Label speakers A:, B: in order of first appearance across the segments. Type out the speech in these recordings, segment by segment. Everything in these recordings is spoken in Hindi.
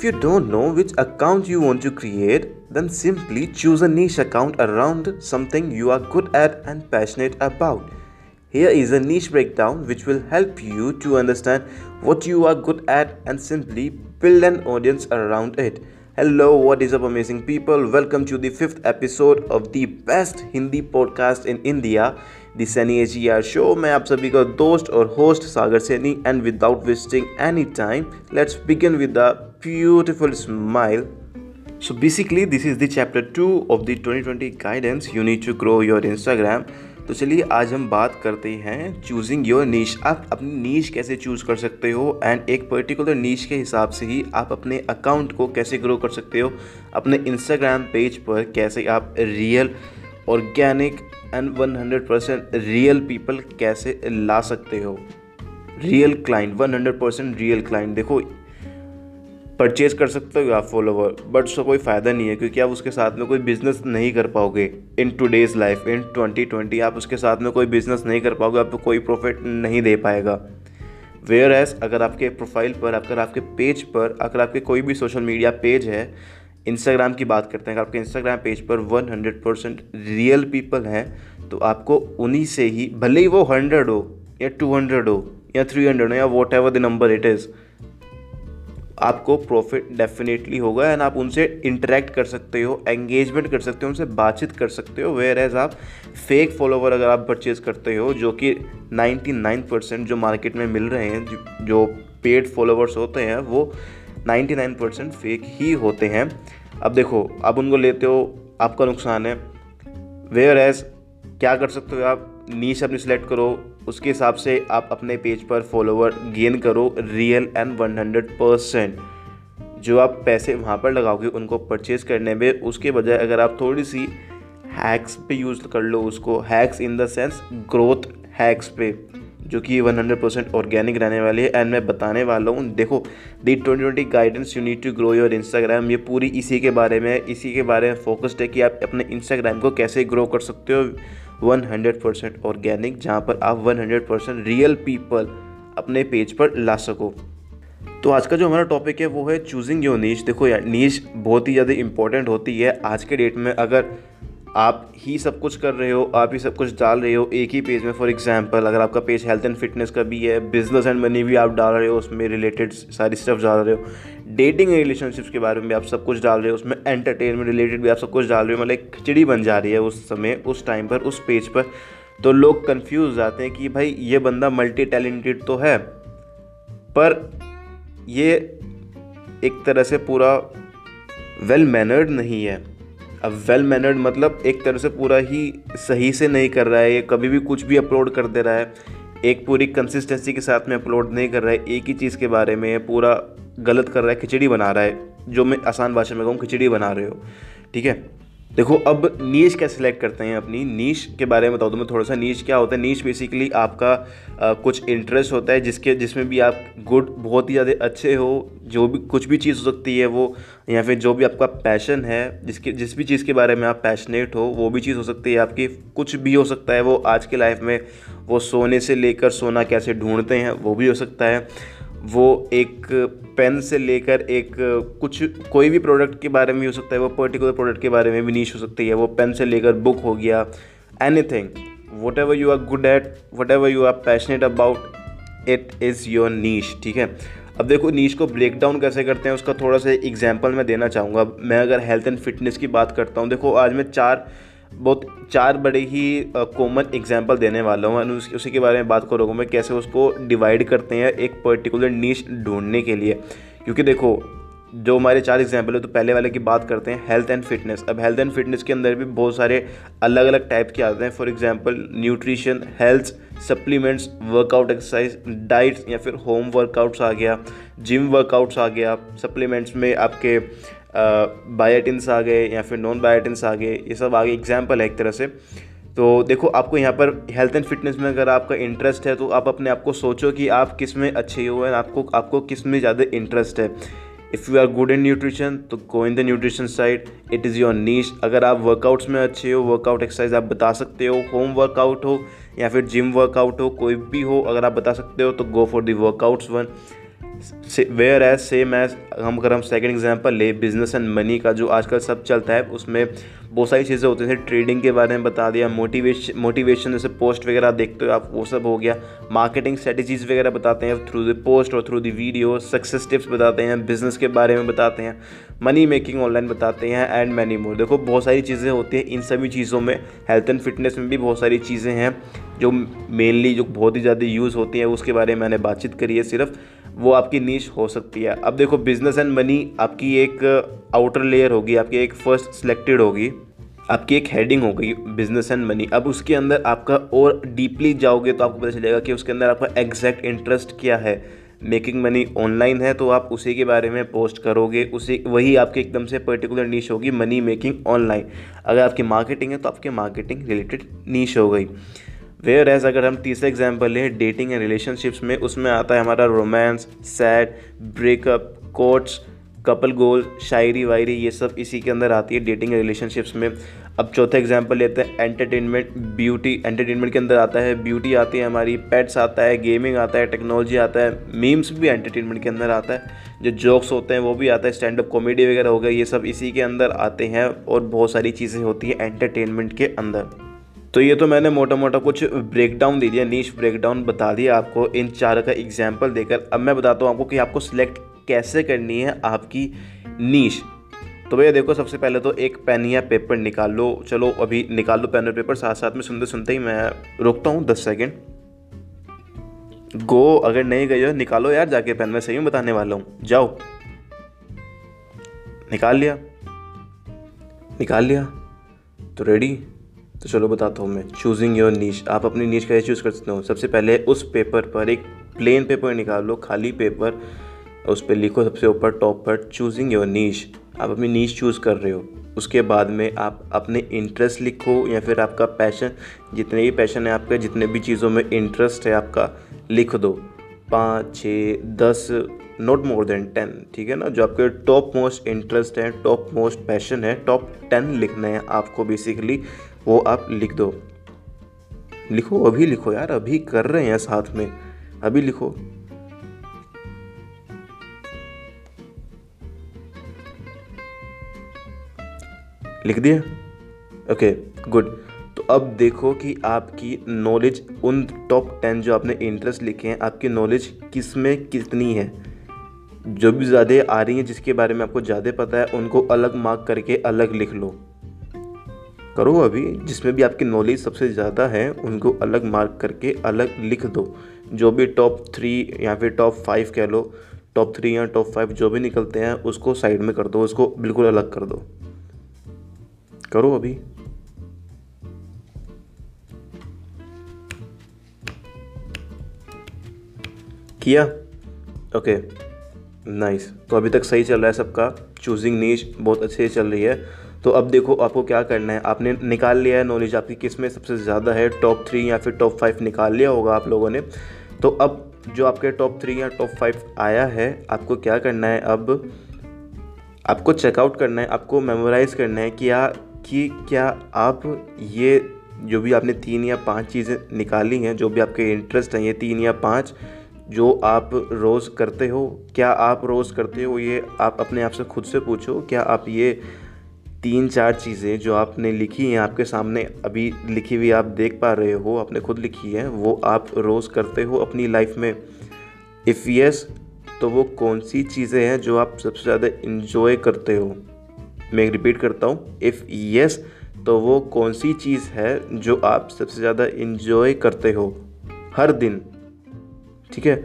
A: If you don't know which account you want to create, then simply choose a niche account around something you are good at and passionate about. Here is a niche breakdown which will help you to understand what you are good at and simply build an audience around it. Hello, what is up, amazing people? Welcome to the fifth episode of the best Hindi podcast in India, the Sunny AGR show. मैं आप सभी का दोस्त और host Sagar Saini and without wasting any time let's begin with the beautiful smile So basically, this is the chapter 2 of the 2020 guidance. You need to grow your Instagram. तो चलिए, आज हम बात करते हैं चूजिंग योर नीच आप अपनी नीच कैसे चूज़ कर सकते हो? एंड एक पर्टिकुलर नीच के हिसाब से ही आप अपने अकाउंट को कैसे ग्रो कर सकते हो? अपने इंस्टाग्राम पेज पर कैसे आप real organic and 100 percent real people कैसे ला सकते हो? Real client 100 percent real client देखो परचेज कर सकते हो आप फॉलोवर बट उसका कोई फ़ायदा नहीं है, क्योंकि आप उसके साथ में कोई बिज़नेस नहीं कर पाओगे इन टूडेज़ लाइफ इन 2020 आप उसके साथ में कोई बिज़नेस नहीं कर पाओगे, आपको कोई प्रॉफिट नहीं दे पाएगा। वेयर एज अगर आपके प्रोफ़ाइल पर, अगर आपके पेज पर, अगर आपके कोई भी सोशल मीडिया पेज है इंस्टाग्राम की बात करते हैं, अगर आपके इंस्टाग्राम पेज पर 100 परसेंट रियल पीपल हैं तो आपको उन्हीं से ही, भले ही वो हंड्रेड हो, या टू हंड्रेड हो, या थ्री हंड्रेड हो, या whatever the number it is आपको प्रॉफिट डेफिनेटली होगा एंड आप उनसे इंटरेक्ट कर सकते हो एंगेजमेंट कर सकते हो, उनसे बातचीत कर सकते हो वेयर एज आप फेक फॉलोवर अगर आप परचेज करते हो, जो कि 99 परसेंट जो मार्केट में मिल रहे हैं, जो पेड फॉलोवर्स होते हैं, वो 99 परसेंट फेक ही होते हैं। अब देखो, आप उनको लेते हो, आपका नुकसान है। वेयर एज क्या कर सकते हो आप? नीच अपनी सिलेक्ट करो, उसके हिसाब से आप अपने पेज पर फॉलोवर गेन करो real and one hundred percent जो आप पैसे वहाँ पर लगाओगे, उनको परचेज़ करने में, उसके बजाय अगर आप थोड़ी सी हैक्स पे यूज़ कर लो उसको hacks in the sense growth hacks पे, जो कि 100 परसेंट ऑर्गेनिक रहने वाली है। एंड मैं बताने वाला हूँ, देखो the twenty twenty guidance you need to grow your Instagram ये पूरी इसी के बारे में इसी के बारे में फोकस्ड है कि आप अपने इंस्टाग्राम को कैसे ग्रो कर सकते हो। 100 परसेंट ऑर्गेनिक जहाँ पर आप 100 परसेंट रियल पीपल अपने पेज पर ला सको। तो आज का जो हमारा टॉपिक है, वो है चूजिंग योर नीच देखो यार नीच बहुत ही ज़्यादा इंपॉर्टेंट होती है। आज के डेट में अगर आप ही सब कुछ कर रहे हो, आप ही सब कुछ डाल रहे हो एक ही पेज में फॉर एग्जांपल अगर आपका पेज हेल्थ एंड फिटनेस का भी है बिज़नेस एंड मनी भी आप डाल रहे हो, उसमें रिलेटेड सारी स्टफ़ डाल रहे हो डेटिंग रिलेशनशिप्स के बारे में भी आप सब कुछ डाल रहे हो, उसमें एंटरटेनमेंट रिलेटेड भी आप सब कुछ डाल रहे हो मतलब एक खिचड़ी बन जा रही है उस समय, उस टाइम पर, उस पेज पर। तो लोग कन्फ्यूज़ जाते हैं कि भाई, ये बंदा मल्टी टैलेंटेड तो है, पर ये एक तरह से पूरा वेल मैनर्ड नहीं है। अब वेल मैनर्ड मतलब एक तरह से पूरा ही सही से नहीं कर रहा है, ये कभी भी कुछ भी अपलोड कर दे रहा है, एक पूरी कंसिस्टेंसी के साथ में अपलोड नहीं कर रहा है, एक ही चीज़ के बारे में, पूरा गलत कर रहा है खिचड़ी बना रहा है जो मैं आसान भाषा में कहूँ खिचड़ी बना रहे हो ठीक है? देखो अब नीच क्या सिलेक्ट करते हैं अपनी? नीच के बारे में बताओ तो मैं थोड़ा सा नीच क्या होता है? नीच बेसिकली आपका आ, कुछ इंटरेस्ट होता है जिसके जिसमें भी आप गुड बहुत ही ज़्यादा अच्छे हो जो भी कुछ भी चीज़ हो सकती है वो या फिर जो भी आपका पैशन है जिसके जिस भी चीज़ के बारे में आप पैशनेट हो वो भी चीज़ हो सकती है आपकी कुछ भी हो सकता है वो आज के लाइफ में वो सोने से लेकर सोना कैसे ढूंढते हैं वो भी हो सकता है। वो एक पेन से लेकर एक, कुछ, कोई भी प्रोडक्ट के बारे में हो सकता है, वो पर्टिकुलर प्रोडक्ट के बारे में भी नीच हो सकती है, वो पेन से लेकर बुक हो गया anything whatever you are good at whatever you are passionate about it is your niche ठीक है? अब देखो नीच को ब्रेक डाउन कैसे करते हैं, उसका थोड़ा सा एग्ज़ाम्पल मैं देना चाहूँगा। मैं अगर हेल्थ एंड फिटनेस की बात करता हूँ, देखो, आज मैं चार बहुत चार बड़े ही कॉमन एग्जांपल देने वाला हूँ। उस, उसी के बारे में बात करूँगा मैं कैसे उसको डिवाइड करते हैं एक पर्टिकुलर नीच ढूँढने के लिए। क्योंकि देखो जो हमारे चार एग्ज़ाम्पल है तो पहले वाले की बात करते हैं हेल्थ एंड फिटनेस अब हेल्थ एंड फिटनेस के अंदर भी बहुत सारे अलग अलग टाइप के आते हैं। For example nutrition health supplements workout exercise diets या फिर होम वर्कआउट्स आ गया जिम वर्कआउट्स आ गया। सप्लीमेंट्स में आपके बायोटिन्स आ गए या फिर नॉन बायोटिन्स आ गए, ये सब आगे एग्ज़ाम्पल है एक तरह से। तो देखो, आपको यहाँ पर हेल्थ एंड फिटनेस में अगर आपका इंटरेस्ट है तो आप अपने आप को सोचो कि आप किसमें अच्छे हो हैं आपको आपको किसमें ज़्यादा इंटरेस्ट है। If you are good in nutrition तो go in the nutrition side it is your niche अगर आप वर्कआउट्स में अच्छे हो वर्कआउट एक्सरसाइज आप बता सकते हो होम वर्कआउट हो या फिर जिम वर्कआउट हो, कोई भी हो, अगर आप बता सकते हो तो go for the workouts one whereas same as हम अगर हम सेकंड एग्जांपल ले बिज़नेस एंड मनी का जो आजकल सब चलता है, उसमें बहुत सारी चीज़ें होती हैं ट्रेडिंग के बारे में बता दिया मोटिवेशन मोटिवेशन जैसे पोस्ट वगैरह देखते हो, आप वो सब हो गया। मार्केटिंग स्ट्रेटजीज़ वगैरह बताते हैं थ्रू द पोस्ट और through the video success tips बताते हैं बिज़नेस के बारे में बताते हैं मनी मेकिंग ऑनलाइन बताते हैं एंड मैनी मोर देखो, बहुत सारी चीज़ें होती हैं, इन सभी चीज़ों में हेल्थ एंड फिटनेस में भी बहुत सारी चीज़ें हैं, जो मेनली जो बहुत ही ज़्यादा यूज़ होती हैं, उसके बारे में मैंने बातचीत करी है, सिर्फ़ वो आपकी नीच हो सकती है। अब देखो बिज़नेस एंड मनी आपकी एक आउटर लेयर होगी, आपकी एक फ़र्स्ट सिलेक्टेड होगी, आपकी एक हेडिंग हो गई बिज़नेस एंड मनी अब उसके अंदर आपका और डीपली जाओगे तो आपको पता चलेगा कि उसके अंदर आपका एग्जैक्ट इंटरेस्ट क्या है। मेकिंग मनी ऑनलाइन है तो आप उसी के बारे में पोस्ट करोगे, उसी, वही आपकी एकदम से पर्टिकुलर नीच होगी मनी मेकिंग ऑनलाइन अगर आपकी मार्केटिंग है तो आपकी मार्केटिंग रिलेटेड नीच हो गई। वेयर एज अगर हम तीसरा एग्ज़ाम्पल लें डेटिंग एंड रिलेशनशिप्स में, उसमें आता है हमारा romance sad breakup quotes couple goal शायरी वायरी, ये सब इसी के अंदर आती है डेटिंग एंड रिलेशनशिप्स में। अब चौथा एग्ज़ाम्पल लेते हैं एंटरटेनमेंट ब्यूटी एंटरटेनमेंट के अंदर आता है ब्यूटी आती है हमारी पेट्स आता है गेमिंग आता है टेक्नोलॉजी आता है मीम्स भी एंटरटेनमेंट के अंदर आता है, जो जोक्स होते हैं वो भी आता है स्टैंड अप कॉमेडी वगैरह हो गया, ये सब इसी के अंदर आते हैं और बहुत सारी चीज़ें होती हैं एंटरटेनमेंट के अंदर। तो ये तो मैंने मोटा मोटा कुछ ब्रेकडाउन दे दिया नीच ब्रेकडाउन बता दिया आपको। इन चार का एग्ज़ाम्पल देकर। अब मैं बताता हूँ आपको कि आपको सिलेक्ट कैसे करनी है आपकी नीच तो भैया देखो, सबसे पहले तो एक पेन या पेपर निकाल। लो चलो, अभी निकाल लो पेन और पेपर साथ साथ में सुनते सुनते ही मैं रुकता हूँ दस सेकेंड गो अगर नहीं गए हो, निकालो यार जाके पेन में। सही में बताने वाला हूँ। जाओ। निकाल लिया। निकाल लिया। तो रेडी तो चलो बताता हूँ मैं। चूजिंग योर नीच आप अपनी नीच कैसे चूज़ कर सकते हो। सबसे पहले उस पेपर पर एक प्लेन पेपर निकाल लो खाली पेपर उस पर लिखो सबसे ऊपर टॉप पर चूजिंग योर नीच आप अपनी नीच चूज़ कर रहे हो। उसके बाद में आप अपने इंटरेस्ट लिखो या फिर आपका पैशन जितने भी पैशन है आपका, जितने भी चीज़ों में इंटरेस्ट है आपका, लिख दो। पाँच, छः, दस नॉट मोर देन टेन ठीक है ना? जो आपके टॉप मोस्ट इंटरेस्ट है टॉप मोस्ट पैशन है टॉप टेन लिखना है, आपको बेसिकली वो आप लिख दो। लिखो, अभी लिखो यार, अभी कर रहे हैं साथ में। अभी लिखो। लिख दिया? ओके गुड तो अब देखो कि आपकी नॉलेज उन टॉप टेन जो आपने इंटरेस्ट लिखे हैं, आपकी नॉलेज किसमें कितनी है? जो भी ज़्यादा आ रही हैं, जिसके बारे में आपको ज़्यादा पता है, उनको अलग मार्क करके अलग लिख लो। करो अभी, जिसमें भी आपकी नॉलेज सबसे ज़्यादा है, उनको अलग मार्क करके अलग लिख दो। जो भी टॉप थ्री या फिर टॉप फाइव कह लो टॉप थ्री या टॉप फाइव जो भी निकलते हैं, उसको साइड में कर दो, उसको बिल्कुल अलग कर दो। करो अभी। किया? Okay nice nice. तो अभी तक सही चल रहा है सबका। चूजिंग नीच बहुत अच्छे चल रही है। तो अब देखो आपको क्या करना है। आपने निकाल लिया है नॉलेज आपकी किसमें सबसे ज़्यादा है? टॉप थ्री या फिर टॉप फाइव निकाल लिया होगा आप लोगों ने। तो अब जो आपके टॉप थ्री या टॉप फाइव आया है, आपको क्या करना है अब? आपको चेकआउट करना है। आपको मेमोराइज़ करना है कि या कि क्या आप ये जो भी आपने तीन या पाँच चीज़ें निकाली हैं, जो भी आपके इंटरेस्ट हैं, ये तीन या पाँच जो आप रोज़ करते हो, क्या आप रोज़ करते हो, ये आप अपने आप से खुद से पूछो, क्या आप ये तीन चार चीज़ें जो आपने लिखी हैं, आपके सामने अभी लिखी हुई आप देख पा रहे हो, आपने खुद लिखी है, वो आप रोज़ करते हो अपनी लाइफ में? इफ़ यस तो वो कौन सी चीज़ें हैं जो आप सबसे ज़्यादा इन्जॉय करते हो? मैं रिपीट करता हूँ, इफ़ यस तो वो कौन सी चीज़ है जो आप सबसे ज़्यादा इन्जॉय करते हो? हर दिन। ठीक है?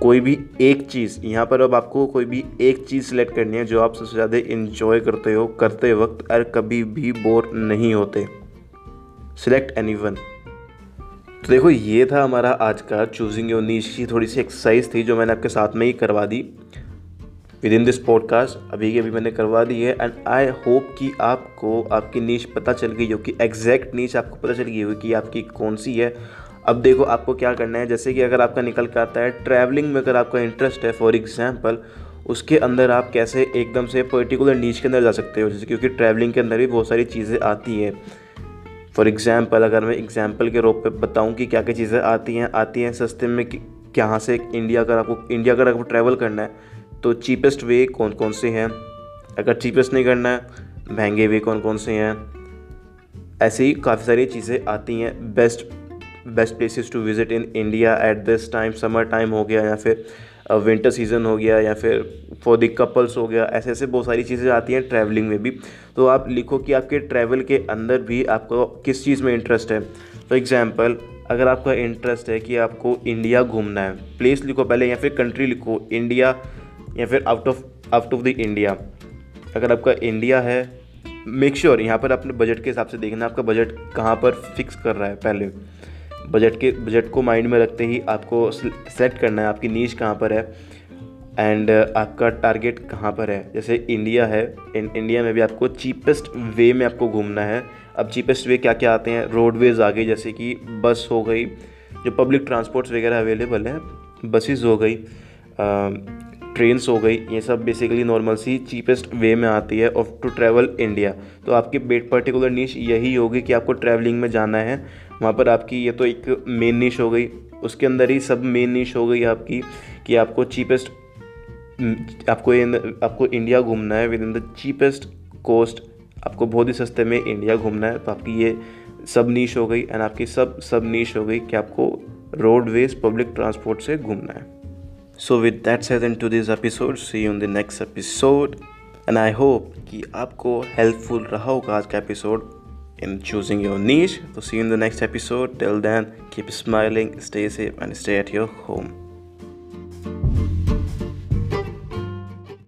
A: कोई भी एक चीज़, यहाँ पर अब आपको कोई भी एक चीज़ सेलेक्ट करनी है जो आप सबसे ज़्यादा इंजॉय करते हो, करते वक्त, और कभी भी बोर नहीं होते। सिलेक्ट एनी वन तो देखो, ये था हमारा आज का चूजिंग योर नीच की थोड़ी सी एक्सरसाइज थी जो मैंने आपके साथ में ही करवा दी विद इन दिस पॉडकास्ट अभी के अभी मैंने करवा दी है एंड आई होप कि आपको आपकी नीच पता चल गई हो कि एग्जैक्ट नीच आपको पता चल गई हो कि आपकी कौन सी है। अब देखो आपको क्या करना है, जैसे कि अगर आपका निकल के आता है ट्रैवलिंग में अगर आपका इंटरेस्ट है फॉर एग्ज़ाम्पल उसके अंदर आप कैसे एकदम से पर्टिकुलर नीच के अंदर जा सकते हो, जैसे क्योंकि ट्रैवलिंग के अंदर भी बहुत सारी चीज़ें आती हैं। फॉर एग्ज़ाम्पल अगर मैं एग्ज़ाम्पल के रूप पे बताऊँ कि क्या क्या चीज़ें आती हैं आती हैं सस्ते में कहाँ से इंडिया अगर आपको इंडिया अगर आपको ट्रैवल करना है तो चीपेस्ट वे कौन कौन से हैं? अगर चीपेस्ट नहीं करना है, महँगे वे कौन कौन से हैं? ऐसे काफ़ी सारी चीज़ें आती हैं। Best best places to visit in India at this time summer time हो गया या फिर विंटर सीज़न हो गया या फिर फॉर द कपल्स हो गया ऐसे ऐसे बहुत सारी चीज़ें आती हैं ट्रैवलिंग में भी। तो आप लिखो कि आपके ट्रैवल के अंदर भी आपको किस चीज़ में इंटरेस्ट है? फॉर एग्ज़ाम्पल अगर आपका इंटरेस्ट है कि आपको इंडिया घूमना है प्लेस लिखो पहले या फिर कंट्री लिखो इंडिया या फिर out of out of the India अगर आपका इंडिया है मेक श्योर sure, यहाँ पर अपने बजट के हिसाब से देखना आपका बजट कहाँ पर फिक्स कर रहा है पहले। बजट के, बजट को माइंड में रखते ही आपको सेलेक्ट करना है, आपकी नीच कहाँ पर है एंड आपका टारगेट कहाँ पर है। जैसे इंडिया है, इन, इंडिया में भी आपको चीपेस्ट वे में आपको घूमना है। अब चीपेस्ट वे क्या क्या आते हैं? रोडवेज़ आ गई, जैसे कि बस हो गई, जो पब्लिक ट्रांसपोर्ट्स वगैरह अवेलेबल हैं बसेस हो गई ट्रेन्स हो गई, ये सब बेसिकली नॉर्मल सी चीपेस्ट वे में आती है ऑफ़ टू ट्रैवल इंडिया तो आपकी बेट पर्टिकुलर नीच यही होगी कि आपको ट्रैवलिंग में जाना है। वहाँ पर आपकी ये तो एक मेन नीच हो गई। उसके अंदर ही सब मेन नीच हो गई आपकी कि आपको चीपेस्ट आपको आपको इंडिया घूमना है। Within the cheapest cost आपको बहुत ही सस्ते में इंडिया घूमना है। तो आपकी ये सब नीच हो गई। एंड आपकी सब सब नीच हो गई कि आपको रोडवेज़ पब्लिक ट्रांसपोर्ट से घूमना है। So with that said in to this episode see on the next episode and I hope कि आपको हेल्पफुल रहा होगा आज का episode in choosing your niche. So, see you in the next episode. Till then, keep smiling, stay safe, and stay at your home.